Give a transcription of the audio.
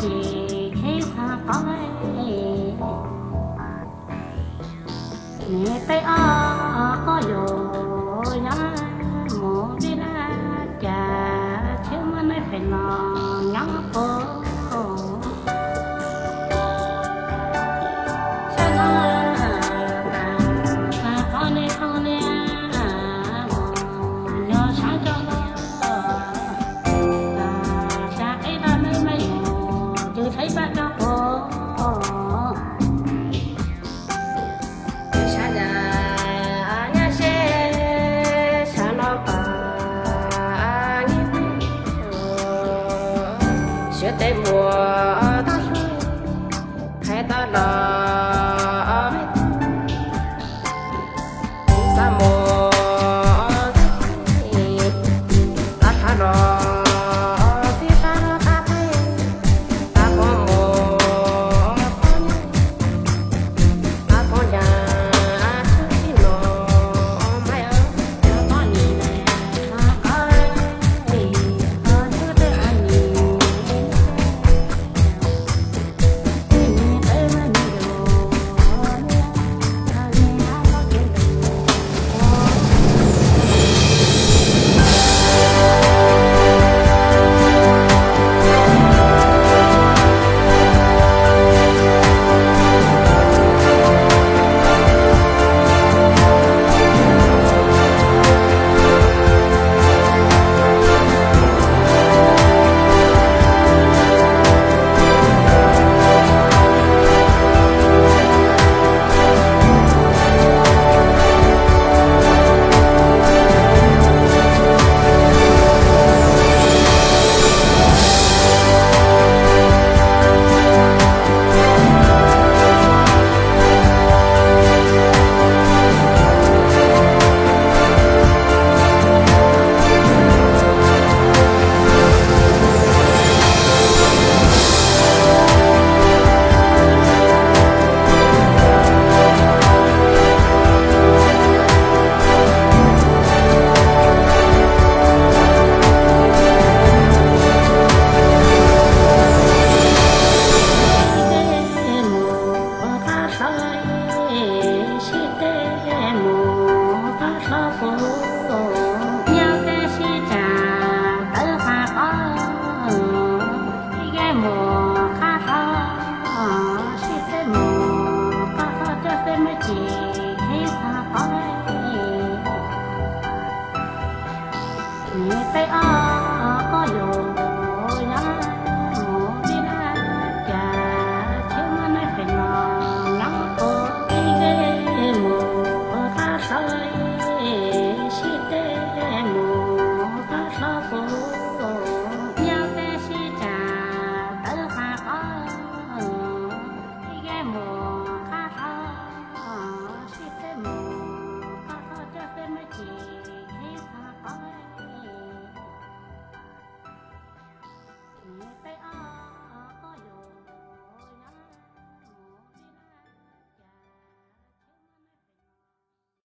Thank you. 一般。Oh.